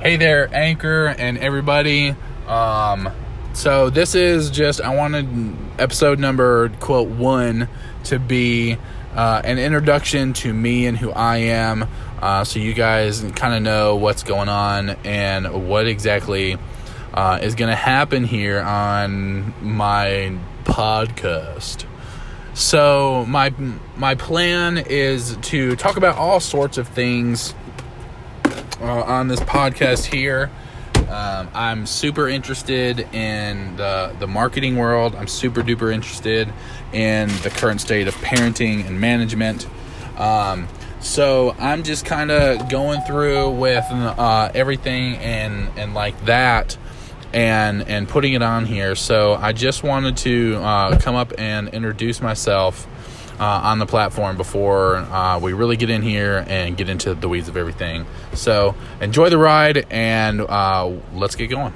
Hey there, Anchor and everybody. Um, so this is just I wanted episode number quote one to be uh, an introduction to me and who I am, uh, so you guys kind of know what's going on and what exactly uh, is going to happen here on my podcast. So my my plan is to talk about all sorts of things uh, on this podcast here. Um, I'm super interested in the the marketing world. I'm super duper interested in the current state of parenting and management. Um, so I'm just kind of going through with uh, everything and and like that and and putting it on here. So I just wanted to uh, come up and introduce myself on the platform before uh, we really get in here and get into the weeds of everything. So enjoy the ride and uh, let's get going.